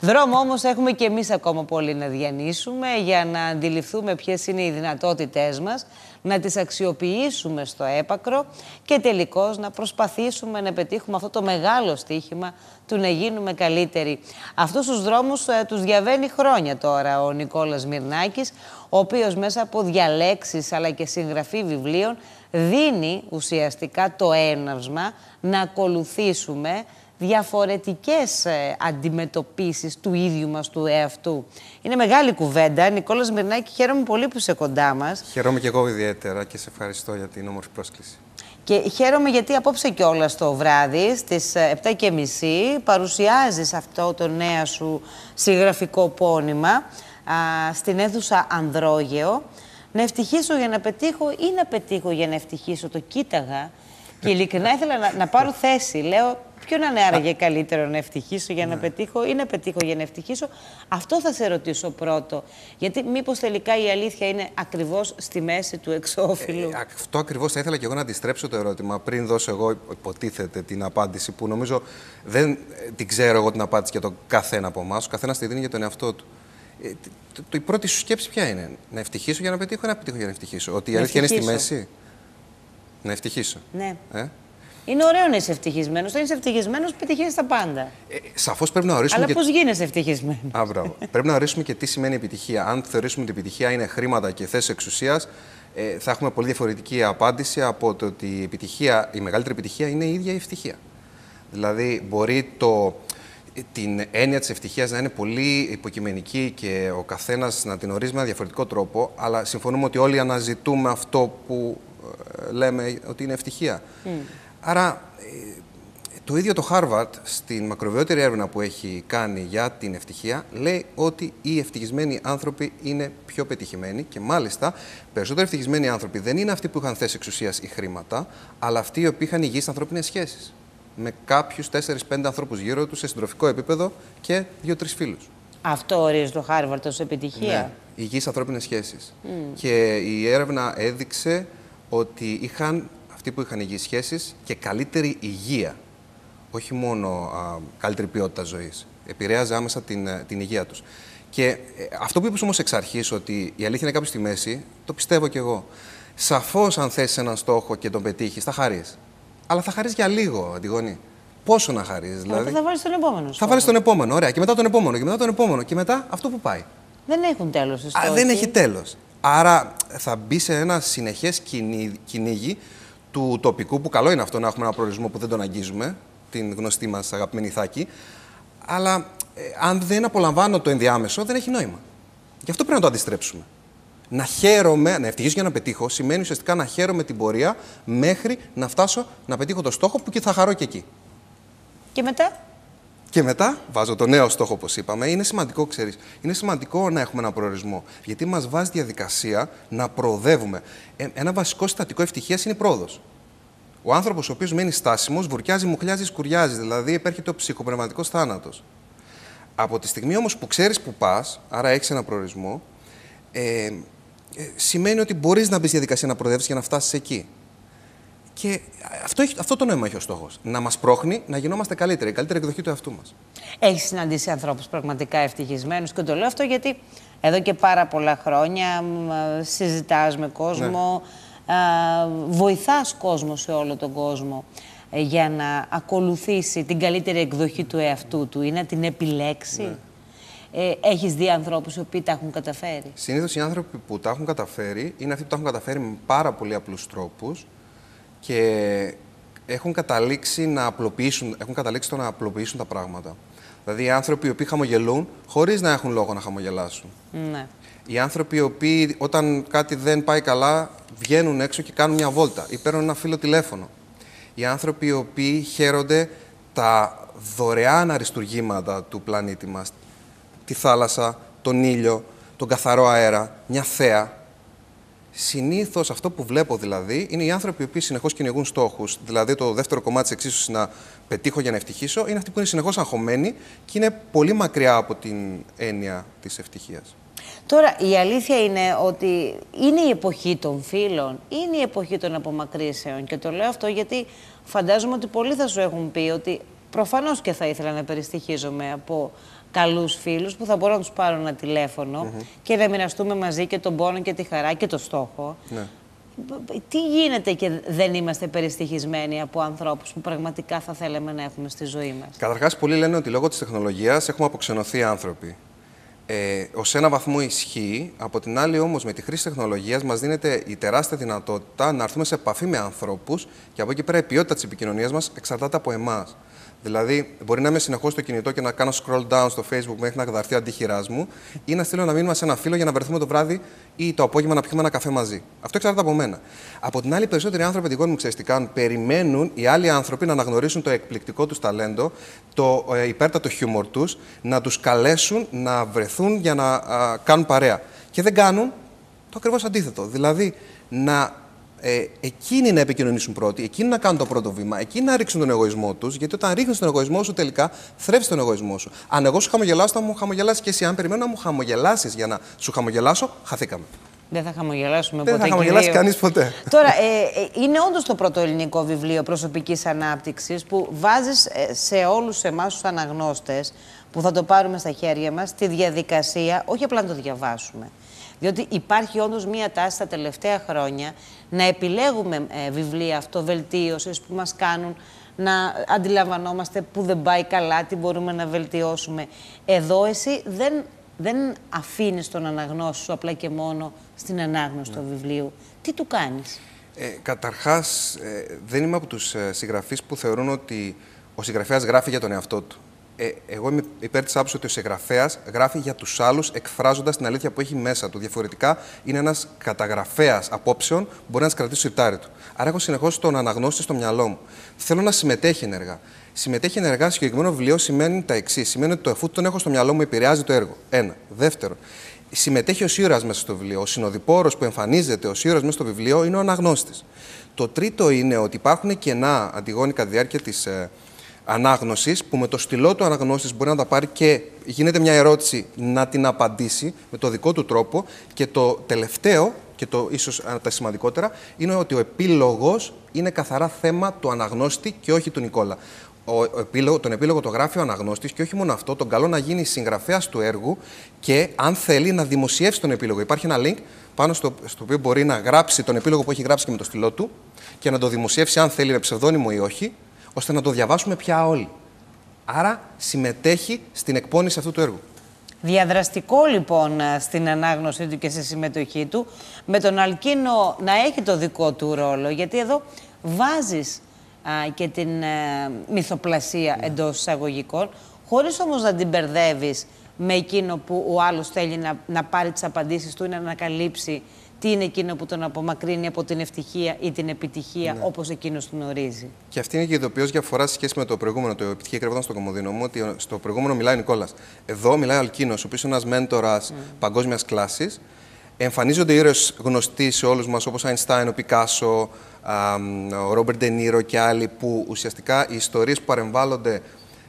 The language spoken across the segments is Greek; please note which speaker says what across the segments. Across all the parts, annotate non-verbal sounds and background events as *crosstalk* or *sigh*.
Speaker 1: Δρόμο όμως έχουμε και εμείς ακόμα πολύ να διανύσουμε για να αντιληφθούμε ποιες είναι οι δυνατότητές μας, να τις αξιοποιήσουμε στο έπακρο και τελικώς να προσπαθήσουμε να πετύχουμε αυτό το μεγάλο στίχημα του να γίνουμε καλύτεροι. Αυτούς τους δρόμους ε, τους διαβαίνει χρόνια τώρα ο Νικόλας Μυρνάκης, ο οποίος μέσα από διαλέξεις αλλά και συγγραφή βιβλίων δίνει ουσιαστικά το έναυσμα να ακολουθήσουμε διαφορετικές ε, αντιμετωπίσεις του ίδιου μας του εαυτού. Είναι μεγάλη κουβέντα. Νικόλας Μυρνάκη, χαίρομαι πολύ που είσαι κοντά μας.
Speaker 2: Χαίρομαι και εγώ ιδιαίτερα και σε ευχαριστώ για την όμορφη πρόσκληση.
Speaker 1: Και χαίρομαι γιατί απόψε κιόλας το βράδυ στις 7.30 παρουσιάζεις αυτό το νέο σου συγγραφικό πόνημα α, στην αίθουσα Ανδρόγεο. Να ευτυχήσω για να πετύχω ή να πετύχω για να ευτυχήσω. Το κοίταγα και ειλικρινά ήθελα να, να πάρω θέση. Λέω, ποιο να είναι άραγε καλύτερο να ευτυχήσω για να ναι. πετύχω ή να πετύχω για να ευτυχήσω. Αυτό θα σε ρωτήσω πρώτο. Γιατί μήπως τελικά η αλήθεια είναι ακριβώς στη μέση του εξώφυλλου; Ε,
Speaker 2: αυτό ακριβώς θα ήθελα και εγώ να αντιστρέψω το ερώτημα πριν δώσω εγώ υποτίθεται την απάντηση που νομίζω δεν ε, την ξέρω εγώ την απάντηση για τον καθένα από εμάς. Ο καθένας τη δίνει για τον εαυτό του. Ε, το, το, η πρώτη σου σκέψη ποια είναι, Να ευτυχήσω για να πετύχω ή να πετύχω για να ευτυχήσω. Ότι η αλήθεια είναι στη μέση; Να ευτυχήσω.
Speaker 1: Ναι. Ε; Είναι ωραίο να είσαι ευτυχισμένος. Όταν είσαι ευτυχισμένος, πετυχαίνεις τα πάντα.
Speaker 2: Ε, Σαφώς πρέπει να ορίσουμε.
Speaker 1: Αλλά και... πώς γίνεσαι ευτυχισμένος;
Speaker 2: Α, πρέπει να ορίσουμε και τι σημαίνει επιτυχία. Αν θεωρήσουμε ότι η επιτυχία είναι χρήματα και θέσεις εξουσίας, ε, θα έχουμε πολύ διαφορετική απάντηση από το ότι η, επιτυχία, η μεγαλύτερη επιτυχία είναι η ίδια η ευτυχία. Δηλαδή, μπορεί το, την έννοια της ευτυχίας να είναι πολύ υποκειμενική και ο καθένας να την ορίζει με ένα διαφορετικό τρόπο, αλλά συμφωνούμε ότι όλοι αναζητούμε αυτό που ε, λέμε ότι είναι ευτυχία. Mm. Άρα, ε, το ίδιο το Harvard, στην μακροβιότερη έρευνα που έχει κάνει για την ευτυχία, λέει ότι οι ευτυχισμένοι άνθρωποι είναι πιο πετυχημένοι και μάλιστα περισσότερο ευτυχισμένοι άνθρωποι δεν είναι αυτοί που είχαν θέσει εξουσίας ή χρήματα, αλλά αυτοί οι οποίοι είχαν υγιείς ανθρώπινες σχέσεις. Με κάποιους 4-5 ανθρώπους γύρω τους σε συντροφικό επίπεδο και 2-3 φίλους.
Speaker 1: Αυτό ορίζει το Harvard ως επιτυχία. Ναι,
Speaker 2: υγιείς ανθρώπινες σχέσεις. Mm. Και η έρευνα έδειξε ότι είχαν αυτοί που είχαν υγιείς σχέσεις και καλύτερη υγεία. Όχι μόνο α, καλύτερη ποιότητα ζωής. Επηρέαζε άμεσα την, ε, την υγεία τους. Και ε, αυτό που είπες όμως εξ αρχής, ότι η αλήθεια είναι κάπου στη μέση, το πιστεύω κι εγώ. Σαφώς αν θέσει έναν στόχο και τον πετύχεις, θα χαρείς. Αλλά θα χαρείς για λίγο, Αντιγόνη. Πόσο να χαρείς, δηλαδή;
Speaker 1: θα βάλεις τον επόμενο.
Speaker 2: Θα βάλεις τον επόμενο, ωραία. Και μετά τον επόμενο, και μετά τον επόμενο. Και μετά αυτό που πάει.
Speaker 1: Δεν έχουν τέλος.
Speaker 2: Δεν έχει τέλος. Άρα θα μπει σε ένα συνεχές κυνήγι του τοπικού, που καλό είναι αυτό να έχουμε ένα προορισμό που δεν τον αγγίζουμε, την γνωστή μας αγαπημένη Ιθάκη. Αλλά ε, αν δεν απολαμβάνω το ενδιάμεσο, δεν έχει νόημα. Γι' αυτό πρέπει να το αντιστρέψουμε. Να χαίρομαι, να ευτυχήσω για να πετύχω, σημαίνει ουσιαστικά να χαίρομαι την πορεία μέχρι να φτάσω να πετύχω το στόχο που και θα χαρώ και εκεί.
Speaker 1: Και μετά;
Speaker 2: Και μετά βάζω το νέο στόχο, όπως είπαμε. Είναι σημαντικό, ξέρεις. Είναι σημαντικό να έχουμε ένα προορισμό. Γιατί μας βάζει διαδικασία να προοδεύουμε. Ε, ένα βασικό συστατικό ευτυχίας είναι η πρόοδος. Ο άνθρωπος ο οποίος μένει στάσιμος, βουρκιάζει, μουχλιάζει, σκουριάζει. Δηλαδή επέρχεται ο ψυχοπνευματικός θάνατος. Από τη στιγμή όμως που ξέρεις που πας, άρα έχεις ένα προορισμό, ε, ε, σημαίνει ότι μπορείς να μπεις στη διαδικασία να προοδεύσεις για να φτάσεις εκεί. Και αυτό, έχει, αυτό το νόημα έχει ο στόχος. Να μας πρόχνει να γινόμαστε καλύτεροι, η καλύτερη εκδοχή του εαυτού μας.
Speaker 1: Έχεις συναντήσει ανθρώπους πραγματικά ευτυχισμένους και το λέω αυτό γιατί εδώ και πάρα πολλά χρόνια συζητάς με κόσμο, ναι. βοηθάς κόσμο σε όλο τον κόσμο ε, για να ακολουθήσει την καλύτερη εκδοχή του εαυτού του ή να την επιλέξει. Ναι. Ε, έχεις δει ανθρώπους οι οποίοι τα έχουν καταφέρει;
Speaker 2: Συνήθως οι άνθρωποι που τα έχουν καταφέρει είναι αυτοί που τα έχουν καταφέρει με πάρα πολύ απλούς τρόπους και έχουν καταλήξει, να απλοποιήσουν, έχουν καταλήξει το να απλοποιήσουν τα πράγματα. Δηλαδή οι άνθρωποι οι οποίοι χαμογελούν χωρίς να έχουν λόγο να χαμογελάσουν.
Speaker 1: Ναι.
Speaker 2: Οι άνθρωποι οι οποίοι όταν κάτι δεν πάει καλά βγαίνουν έξω και κάνουν μια βόλτα ή παίρνουν ένα φίλο τηλέφωνο. Οι άνθρωποι οι οποίοι χαίρονται τα δωρεάν αριστουργήματα του πλανήτη μας. Τη θάλασσα, τον ήλιο, τον καθαρό αέρα, μια θέα. Συνήθως αυτό που βλέπω δηλαδή είναι οι άνθρωποι που συνεχώς κυνηγούν στόχους. Δηλαδή, το δεύτερο κομμάτι της εξίσωσης να πετύχω για να ευτυχήσω είναι αυτοί που είναι συνεχώς αγχωμένοι και είναι πολύ μακριά από την έννοια της ευτυχίας.
Speaker 1: Τώρα, η αλήθεια είναι ότι είναι η εποχή των φίλων, είναι η εποχή των απομακρύσεων. Και το λέω αυτό γιατί φαντάζομαι ότι πολλοί θα σου έχουν πει ότι προφανώς και θα ήθελα να περιστοιχίζομαι από καλούς φίλους που θα μπορώ να τους πάρω ένα τηλέφωνο και να μοιραστούμε μαζί και τον πόνο και τη χαρά και το στόχο.
Speaker 2: Ναι.
Speaker 1: Τι γίνεται και δεν είμαστε περιστοιχισμένοι από ανθρώπους που πραγματικά θα θέλαμε να έχουμε στη ζωή μας;
Speaker 2: Καταρχάς, πολλοί λένε ότι λόγω της τεχνολογίας έχουμε αποξενωθεί άνθρωποι. Ε, Ω ένα βαθμό ισχύει. Από την άλλη, όμως, με τη χρήση τεχνολογίας μας δίνεται η τεράστια δυνατότητα να έρθουμε σε επαφή με ανθρώπους και από εκεί πέρα η ποιότητα της επικοινωνίας μας εξαρτάται από εμάς. Δηλαδή, μπορεί να είμαι συνεχώς στο κινητό και να κάνω scroll down στο Facebook μέχρι να καταρθεί ο αντίχειρά μου ή να στείλω ένα μήνυμα σε ένα φίλο για να βρεθούμε το βράδυ ή το απόγευμα να πιούμε ένα καφέ μαζί. Αυτό εξαρτάται από μένα. Από την άλλη, περισσότεροι άνθρωποι την μου ξέρεις τι κάνουν. Περιμένουν οι άλλοι άνθρωποι να αναγνωρίσουν το εκπληκτικό τους ταλέντο, το ε, υπέρτατο χιούμορ τους, να τους καλέσουν να βρεθούν για να α, κάνουν παρέα. Και δεν κάνουν το ακριβώς αντίθετο. Δηλαδή, να ε, εκείνοι να επικοινωνήσουν πρώτοι, εκείνοι να κάνουν το πρώτο βήμα, εκείνοι να ρίξουν τον εγωισμό τους, γιατί όταν ρίχνεις τον εγωισμό σου, τελικά θρέψεις τον εγωισμό σου. Αν εγώ σου χαμογελάσω, θα μου χαμογελάσεις και εσύ. Αν περιμένω να μου χαμογελάσεις για να σου χαμογελάσω, χαθήκαμε.
Speaker 1: Δεν θα χαμογελάσουμε
Speaker 2: Δεν
Speaker 1: ποτέ.
Speaker 2: θα χαμογελάσει κανείς ποτέ.
Speaker 1: Τώρα, ε, ε, είναι όντως το πρώτο ελληνικό βιβλίο προσωπικής ανάπτυξης που βάζεις σε όλους εμάς τους αναγνώστες που θα το πάρουμε στα χέρια μας τη διαδικασία, όχι απλά να το διαβάσουμε. Διότι υπάρχει όντως μία τάση τα τελευταία χρόνια να επιλέγουμε ε, βιβλία αυτοβελτίωσης που μας κάνουν να αντιλαμβανόμαστε που δεν πάει καλά, τι μπορούμε να βελτιώσουμε. Εδώ εσύ δεν, δεν αφήνεις τον αναγνώστη σου απλά και μόνο στην ανάγνωση του βιβλίου. Τι του κάνεις;
Speaker 2: Ε, καταρχάς, ε, δεν είμαι από τους ε, συγγραφείς που θεωρούν ότι ο συγγραφέας γράφει για τον εαυτό του. Ε, εγώ είμαι υπέρ της άποψης ότι ο συγγραφέας γράφει για τους άλλους, εκφράζοντας την αλήθεια που έχει μέσα του. Διαφορετικά, είναι ένας καταγραφέας απόψεων που μπορεί να τις κρατήσει στο σιρτάρι του. Άρα, έχω συνεχώς τον αναγνώστη στο μυαλό μου. Θέλω να συμμετέχει ενεργά. Συμμετέχει ενεργά σε συγκεκριμένο βιβλίο σημαίνει τα εξής. Σημαίνει ότι το εφού τον έχω στο μυαλό μου επηρεάζει το έργο. Ένα. Δεύτερο, συμμετέχει ο ήρωα μέσα στο βιβλίο. Ο συνοδοιπόρος που εμφανίζεται, ο ήρωα μέσα στο βιβλίο είναι ο αναγνώστης. Το τρίτο είναι ότι υπάρχουν κενά αντιγόνικα διάρκεια της ε, ανάγνωσης, που με το στυλό του αναγνώστης μπορεί να τα πάρει και γίνεται μια ερώτηση να την απαντήσει με το δικό του τρόπο. Και το τελευταίο, και το ίσως τα σημαντικότερα, είναι ότι ο επίλογος είναι καθαρά θέμα του αναγνώστη και όχι του Νικόλα. Ο, ο επίλογο, τον επίλογο το γράφει ο αναγνώστης και όχι μόνο αυτό, τον καλό να γίνει συγγραφέας του έργου και αν θέλει να δημοσιεύσει τον επίλογο. Υπάρχει ένα link πάνω στο, στο οποίο μπορεί να γράψει τον επίλογο που έχει γράψει και με το στυλό του και να το δημοσιεύσει αν θέλει με ψευδόνυμο ή όχι ώστε να το διαβάσουμε πια όλοι. Άρα συμμετέχει στην εκπόνηση αυτού του έργου.
Speaker 1: Διαδραστικό λοιπόν στην ανάγνωσή του και στη συμμετοχή του, με τον Αλκίνο να έχει το δικό του ρόλο, γιατί εδώ βάζεις και την ε, μυθοπλασία ναι. εντός εισαγωγικών, χωρίς όμως να την μπερδεύεις με εκείνο που ο άλλος θέλει να, να πάρει τις απαντήσεις του ή να ανακαλύψει τι είναι εκείνο που τον απομακρύνει από την ευτυχία ή την επιτυχία ναι. όπως εκείνος την ορίζει;
Speaker 2: Και αυτή είναι και η ειδοποιώς διαφορά σε σχέση με το προηγούμενο. Το επιτυχία κρυβόταν στο κομμωδίνο μου, ότι στο προηγούμενο μιλάει ο Νικόλας. Εδώ μιλάει ο Αλκίνος, ο οποίος είναι ένας μέντορας mm. παγκόσμιας κλάσης. Εμφανίζονται ήρωες γνωστοί σε όλους μας, όπως ο Αϊνστάιν, ο Πικάσο, ο Ρόμπερτ Ντενίρο και άλλοι, που ουσιαστικά οι ιστορίες που παρεμβάλλονται.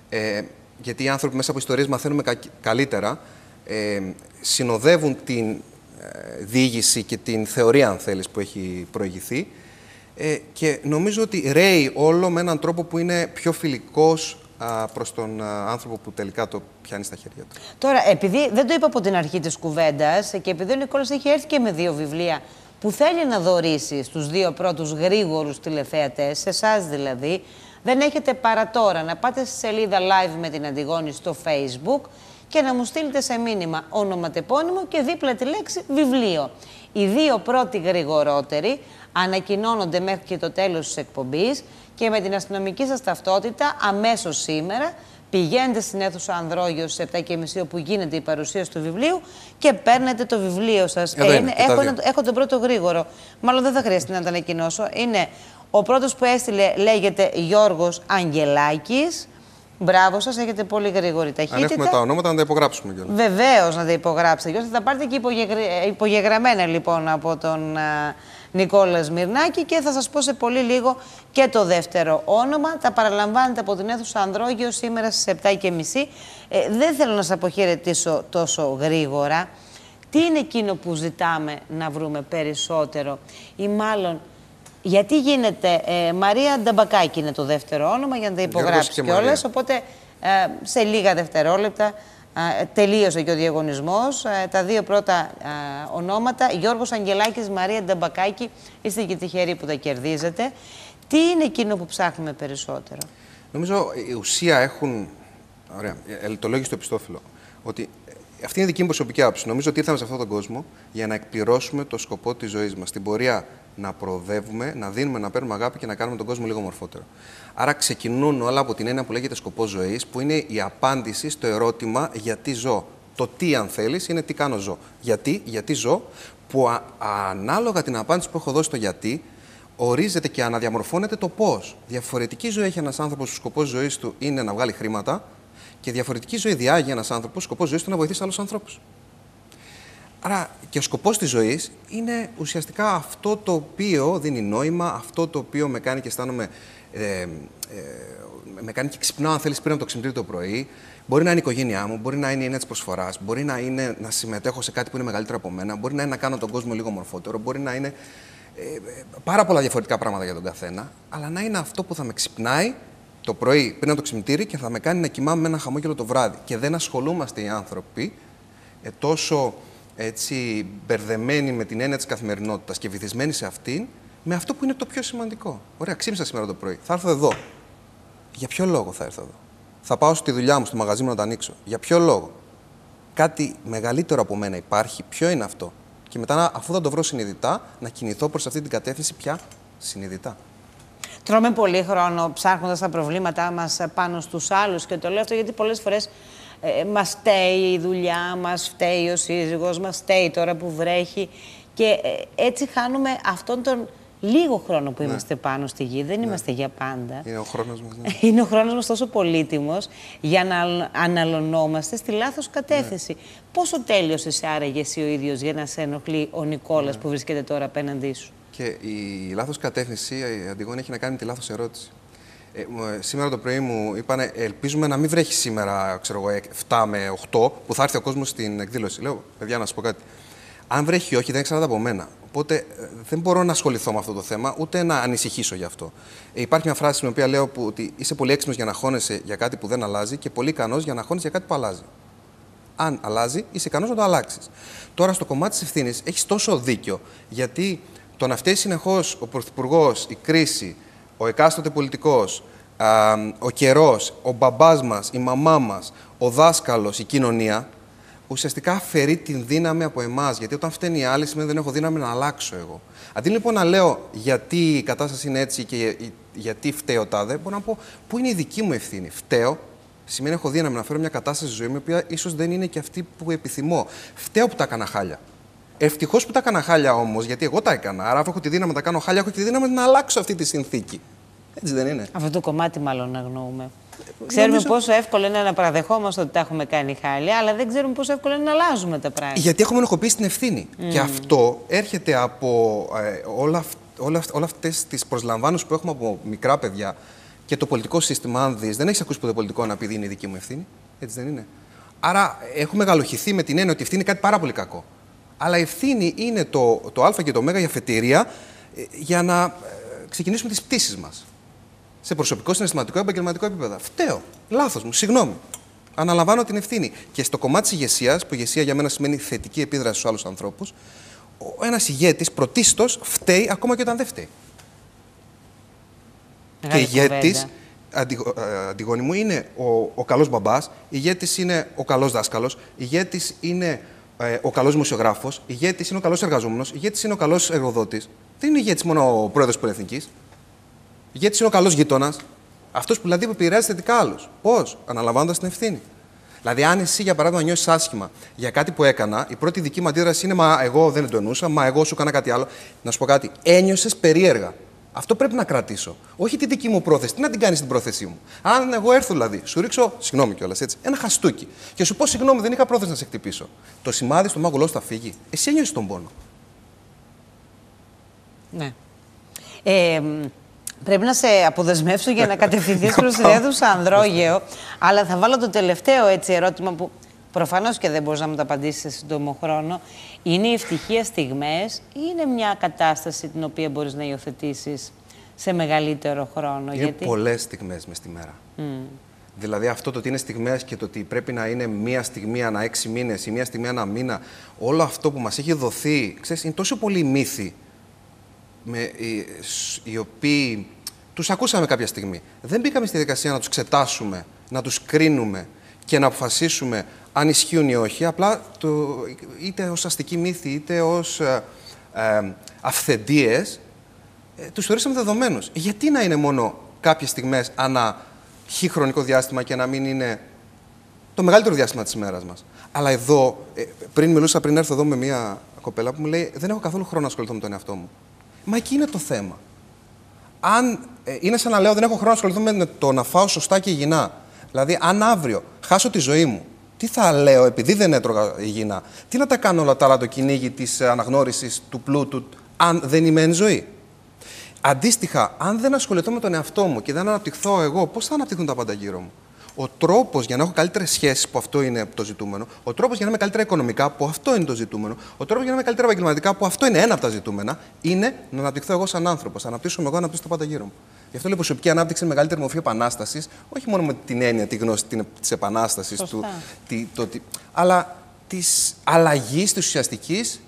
Speaker 2: Ε, γιατί οι άνθρωποι μέσα από ιστορίες μαθαίνουμε καλύτερα, ε, συνοδεύουν την διήγηση και την θεωρία, αν θέλεις, που έχει προηγηθεί. Ε, και νομίζω ότι ρέει όλο με έναν τρόπο που είναι πιο φιλικός α, προς τον άνθρωπο που τελικά το πιάνει στα χέρια του.
Speaker 1: Τώρα, επειδή δεν το είπα από την αρχή της κουβέντας και επειδή ο Νικόλας έχει έρθει και με δύο βιβλία που θέλει να δωρήσει στους δύο πρώτους γρήγορους τηλεθεατές, σε εσάς δηλαδή, δεν έχετε παρά τώρα να πάτε στη σελίδα live με την Αντιγόνη στο facebook και να μου στείλετε σε μήνυμα όνομα τεπώνυμο και δίπλα τη λέξη βιβλίο. Οι δύο πρώτοι γρηγορότεροι ανακοινώνονται μέχρι και το τέλος της εκπομπής και με την αστυνομική σας ταυτότητα αμέσως σήμερα πηγαίνετε στην αίθουσα Ανδρόγιος σε 7.30 όπου γίνεται η παρουσίαση του βιβλίου και παίρνετε το βιβλίο σας.
Speaker 2: Ε, είναι,
Speaker 1: έχω, έχω τον πρώτο γρήγορο. Μάλλον δεν θα χρειαστεί να το ανακοινώσω. Είναι ο πρώτος που έστειλε λέγεται Γιώργος Αγγελάκης. Μπράβο σας, έχετε πολύ γρήγορη ταχύτητα. Αν
Speaker 2: έχουμε τα ονόματα, να τα υπογράψουμε κιόλας.
Speaker 1: Βεβαίως να τα υπογράψετε. Θα τα πάρετε και υπογεγραμμένα λοιπόν από τον Νικόλα Σμυρνάκη και θα σας πω σε πολύ λίγο και το δεύτερο όνομα. Τα παραλαμβάνετε από την αίθουσα Ανδρόγιο σήμερα στις 7.30. Ε, δεν θέλω να σας αποχαιρετήσω τόσο γρήγορα. Τι είναι εκείνο που ζητάμε να βρούμε περισσότερο ή μάλλον γιατί γίνεται. Ε, Μαρία Νταμπακάκη είναι το δεύτερο όνομα για να τα υπογράψει κιόλας. Οπότε ε, σε λίγα δευτερόλεπτα τελείωσε και ο διαγωνισμός. τα δύο πρώτα ονόματα, Γιώργος Αγγελάκης, Μαρία Νταμπακάκη, είστε και τυχεροί που τα κερδίζετε. Τι είναι εκείνο που ψάχνουμε περισσότερο;
Speaker 2: Νομίζω η ουσία έχουν, ωραία, ε, το λόγιο στο επιστόφυλλο, ότι αυτή είναι η δική μου προσωπική άποψη. Νομίζω ότι ήρθαμε σε αυτόν τον κόσμο για να εκπληρώσουμε το σκοπό της ζωής μας. Την πορεία να προοδεύουμε, να δίνουμε, να παίρνουμε αγάπη και να κάνουμε τον κόσμο λίγο μορφότερο. Άρα ξεκινούν όλα από την έννοια που λέγεται σκοπό ζωής, που είναι η απάντηση στο ερώτημα γιατί ζω; Το τι, αν θέλεις, είναι τι κάνω ζω; Γιατί, γιατί ζω, που α, ανάλογα την απάντηση που έχω δώσει στο γιατί, ορίζεται και αναδιαμορφώνεται το πώς. Διαφορετική ζωή έχει ένας άνθρωπος που σκοπός ζωής του είναι να βγάλει χρήματα, και διαφορετική ζωή διάγει ένας άνθρωπος, σκοπός ζωής του να βοηθήσει άλλους ανθρώπους. Άρα και ο σκοπός της ζωής είναι ουσιαστικά αυτό το οποίο δίνει νόημα, αυτό το οποίο με κάνει και αισθάνομαι. Ε, ε, με κάνει και ξυπνάω, αν θέλεις, πριν από το ξυπνητήρι το πρωί. Μπορεί να είναι η οικογένειά μου, μπορεί να είναι η έννοια της προσφοράς, μπορεί να είναι να συμμετέχω σε κάτι που είναι μεγαλύτερο από μένα, μπορεί να είναι να κάνω τον κόσμο λίγο μορφότερο, μπορεί να είναι ε, ε πάρα πολλά διαφορετικά πράγματα για τον καθένα, αλλά να είναι αυτό που θα με ξυπνάει το πρωί πριν από το ξυπνητήρι και θα με κάνει να κοιμάμαι με ένα χαμόγελο το βράδυ. Και δεν ασχολούμαστε οι άνθρωποι ε, τόσο έτσι, μπερδεμένοι με την έννοια της καθημερινότητας και βυθισμένοι σε αυτήν, με αυτό που είναι το πιο σημαντικό. Ωραία, ξύπνησα σήμερα το πρωί. Θα έρθω εδώ. Για ποιο λόγο θα έρθω εδώ; Θα πάω στη δουλειά μου, στο μαγαζί μου να τα ανοίξω. Για ποιο λόγο; Κάτι μεγαλύτερο από μένα υπάρχει. Ποιο είναι αυτό; Και μετά, αφού θα το βρω συνειδητά, να κινηθώ προς αυτή την κατεύθυνση πια συνειδητά.
Speaker 1: Τρώμε πολύ χρόνο ψάχνοντας τα προβλήματά μας πάνω στους άλλους. Και το λέω αυτό γιατί πολλές φορές ε, μας φταίει η δουλειά, μας φταίει ο σύζυγος, μας φταίει τώρα που βρέχει. Και ε, έτσι χάνουμε αυτόν τον λίγο χρόνο που ναι. είμαστε πάνω στη γη. Δεν ναι. είμαστε για πάντα.
Speaker 2: Είναι ο χρόνος μας. Ναι. *laughs*
Speaker 1: Είναι ο χρόνος μας τόσο πολύτιμος για να αναλωνόμαστε στη λάθος κατεύθυνση. Ναι. Πόσο τέλειωσε άραγε εσύ ο ίδιος για να σε ενοχλεί ο Νικόλας ναι. που βρίσκεται τώρα απέναντί σου;
Speaker 2: Και η λάθος κατεύθυνση, η Αντιγόνη, έχει να κάνει με τη λάθος ερώτηση. Ε, σήμερα το πρωί μου είπαν, ελπίζουμε να μην βρέχει σήμερα, ξέρω εγώ, 7 με 8, που θα έρθει ο κόσμος στην εκδήλωση. Λέω, παιδιά, να σα πω κάτι. Αν βρέχει ή όχι, δεν εξαρτάται από μένα. Οπότε ε, δεν μπορώ να ασχοληθώ με αυτό το θέμα, ούτε να ανησυχήσω γι' αυτό. Ε, υπάρχει μια φράση στην οποία λέω που, ότι είσαι πολύ έξυπνος για να χώνεσαι για κάτι που δεν αλλάζει και πολύ ικανός για να χώνεσαι για κάτι που αλλάζει. Αν αλλάζει, είσαι ικανός να το αλλάξεις. Τώρα, στο κομμάτι της ευθύνης, έχεις τόσο δίκιο, γιατί το να φταίει συνεχώς ο Πρωθυπουργός, η κρίση, ο εκάστοτε πολιτικός, ο καιρός, ο μπαμπάς μας, η μαμά μας, ο δάσκαλος, η κοινωνία, ουσιαστικά αφαιρεί την δύναμη από εμάς. Γιατί όταν φταίνει οι άλλοι, σημαίνει δεν έχω δύναμη να αλλάξω εγώ. Αντί λοιπόν να λέω γιατί η κατάσταση είναι έτσι και γιατί φταίω τάδε, μπορώ να πω πού είναι η δική μου ευθύνη; Φταίω, σημαίνει έχω δύναμη να φέρω μια κατάσταση στη ζωή μου, η οποία ίσως δεν είναι και αυτή που επιθυμώ. Φταίω που τα έκανα χάλια. Ευτυχώς που τα έκανα χάλια όμως, γιατί εγώ τα έκανα. Άρα, αφού έχω τη δύναμη να τα κάνω χάλια, έχω τη δύναμη να αλλάξω αυτή τη συνθήκη. Έτσι δεν είναι.
Speaker 1: Αυτό το κομμάτι μάλλον να αγνοούμε. Ξέρουμε Νομίζω... πόσο εύκολο είναι να παραδεχόμαστε ότι τα έχουμε κάνει χάλια, αλλά δεν ξέρουμε πόσο εύκολο είναι να αλλάζουμε τα πράγματα.
Speaker 2: Γιατί έχουμε ενοχοποιήσει την ευθύνη. Mm. Και αυτό έρχεται από ε, όλα, όλα, όλα αυτές τις προσλαμβάνους που έχουμε από μικρά παιδιά και το πολιτικό σύστημα. Αν δεις, δεν έχεις ακούσει ποτέ πολιτικό να πει είναι η δική μου ευθύνη. Έτσι δεν είναι. Άρα έχουμε μεγαλοχηθεί με την έννοια ότι η ευθύνη είναι κάτι πάρα πολύ κακό. Αλλά η ευθύνη είναι το, το Α και το Ω για φετηρία ε, για να ε, ξεκινήσουμε τις πτήσεις μας. Σε προσωπικό, συναισθηματικό, επαγγελματικό επίπεδο. Φταίω. Λάθος μου. Συγγνώμη. Αναλαμβάνω την ευθύνη. Και στο κομμάτι της ηγεσίας, που ηγεσία για μένα σημαίνει θετική επίδραση στους άλλους ανθρώπους, ένας ηγέτης πρωτίστως φταίει ακόμα και όταν δεν φταίει. και ηγέτης, ε, αντιγόνη μου, είναι ο, ο καλός μπαμπάς, ηγέτης είναι ο καλός δάσκαλος, ηγέτης είναι ε, ο καλός δημοσιογράφος, ηγέτης είναι ο καλός εργαζόμενος, ηγέτης είναι ο καλός εργοδότης. Δεν είναι ηγέτης μόνο ο πρόεδρος πολυεθνικής; Ηγέτης είναι ο καλός γείτονα. Αυτός που δηλαδή επηρεάζει θετικά άλλους. Πώς, αναλαμβάνοντας την ευθύνη. Δηλαδή, αν εσύ για παράδειγμα νιώσεις άσχημα για κάτι που έκανα, η πρώτη δική μου αντίδραση είναι Μα εγώ δεν το εννοούσα, Μα εγώ σου έκανα κάτι άλλο. Να σου πω κάτι. Ένιωσες περίεργα. Αυτό πρέπει να κρατήσω. Όχι τη δική μου πρόθεση. Τι να την κάνεις την πρόθεσή μου. Αν εγώ έρθω δηλαδή, σου ρίξω, συγγνώμη κιόλας έτσι, ένα χαστούκι και σου πω συγγνώμη, δεν είχα πρόθεση να σε χτυπήσω. Το σημάδι στο μάγουλό θα φύγει. Εσύ ένιωσες τον πόνο.
Speaker 1: Ναι. Ε, πρέπει να σε αποδεσμεύσω για να *laughs* κατευθυνθείς προς την αίθουσα Ανδρόγεο. αλλά θα βάλω το τελευταίο έτσι, ερώτημα που προφανώς και δεν μπορείς να μου το απαντήσεις σε σύντομο χρόνο. Είναι η ευτυχία στιγμές ή είναι μια κατάσταση την οποία μπορείς να υιοθετήσεις σε μεγαλύτερο χρόνο.
Speaker 2: Είναι γιατί... πολλές στιγμές μες τη μέρα. Δηλαδή αυτό το ότι είναι στιγμές και το ότι πρέπει να είναι μία στιγμή ανά έξι μήνες ή μία στιγμή ανά μήνα, όλο αυτό που μας έχει δοθεί, ξέρεις, είναι τόσο πολλοί μύθοι με, οι, οι οποίοι τους ακούσαμε κάποια στιγμή. Δεν μπήκαμε στη διαδικασία να τους εξετάσουμε, να τους κρίνουμε και να αποφασίσουμε αν ισχύουν ή όχι, απλά το, είτε ως αστική μύθη, είτε ως ε, ε, αυθεντίες, ε, τους θεωρήσαμε δεδομένους. Γιατί να είναι μόνο κάποιες στιγμές ανά χι χρονικό διάστημα και να μην είναι το μεγαλύτερο διάστημα της ημέρας μας; Αλλά εδώ, ε, πριν μιλούσα, πριν έρθω εδώ με μια κοπέλα που μου λέει δεν έχω καθόλου χρόνο να ασχοληθώ με τον εαυτό μου. Μα εκεί είναι το θέμα. Αν, ε, είναι σαν να λέω δεν έχω χρόνο να ασχοληθώ με το να φάω σωστά και υγιεινά. Δηλαδή, αν αύριο χάσω τη ζωή μου, τι θα λέω επειδή δεν έτρωγα υγιεινά, τι να τα κάνω όλα τα άλλα το κυνήγι της αναγνώρισης του πλούτου, αν δεν είμαι εν ζωή; Αντίστοιχα, αν δεν ασχοληθώ με τον εαυτό μου και δεν αναπτυχθώ εγώ, πώς θα αναπτυχθούν τα πάντα γύρω μου; Ο τρόπος για να έχω καλύτερες σχέσεις, που αυτό είναι το ζητούμενο, ο τρόπος για να είμαι καλύτερα οικονομικά, που αυτό είναι το ζητούμενο, ο τρόπος για να είμαι καλύτερα επαγγελματικά, που αυτό είναι ένα από τα ζητούμενα, είναι να αναπτυχθώ εγώ σαν άνθρωπος. Αναπτύσσω εγώ, αναπτύσσω τα πάντα γύρω μου. Γι' αυτό λέει η προσωπική ανάπτυξη είναι μεγαλύτερη μορφή επανάστασης, όχι μόνο με την έννοια, τη γνώση της επανάστασης, του, τη, το, τη, αλλά της αλλαγής της ουσιαστικής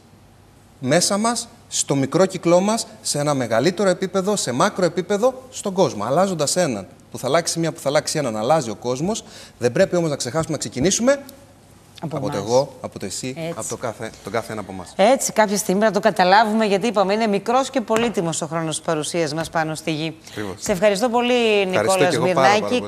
Speaker 2: μέσα μας, στο μικρό κυκλό μας, σε ένα μεγαλύτερο επίπεδο, σε μάκρο επίπεδο, στον κόσμο. Αλλάζοντας έναν που θα αλλάξει μία, που θα αλλάξει έναν, αλλάζει ο κόσμος. Δεν πρέπει όμως να ξεχάσουμε να ξεκινήσουμε από, από το εγώ, από το εσύ, Έτσι. από το κάθε, τον κάθε ένα από εμάς.
Speaker 1: Έτσι, κάποια στιγμή να το καταλάβουμε, γιατί είπαμε είναι μικρός και πολύτιμος ο χρόνος της παρουσίας μας πάνω στη γη. Σε ευχαριστώ πολύ, Νικόλα Μυρνάκη.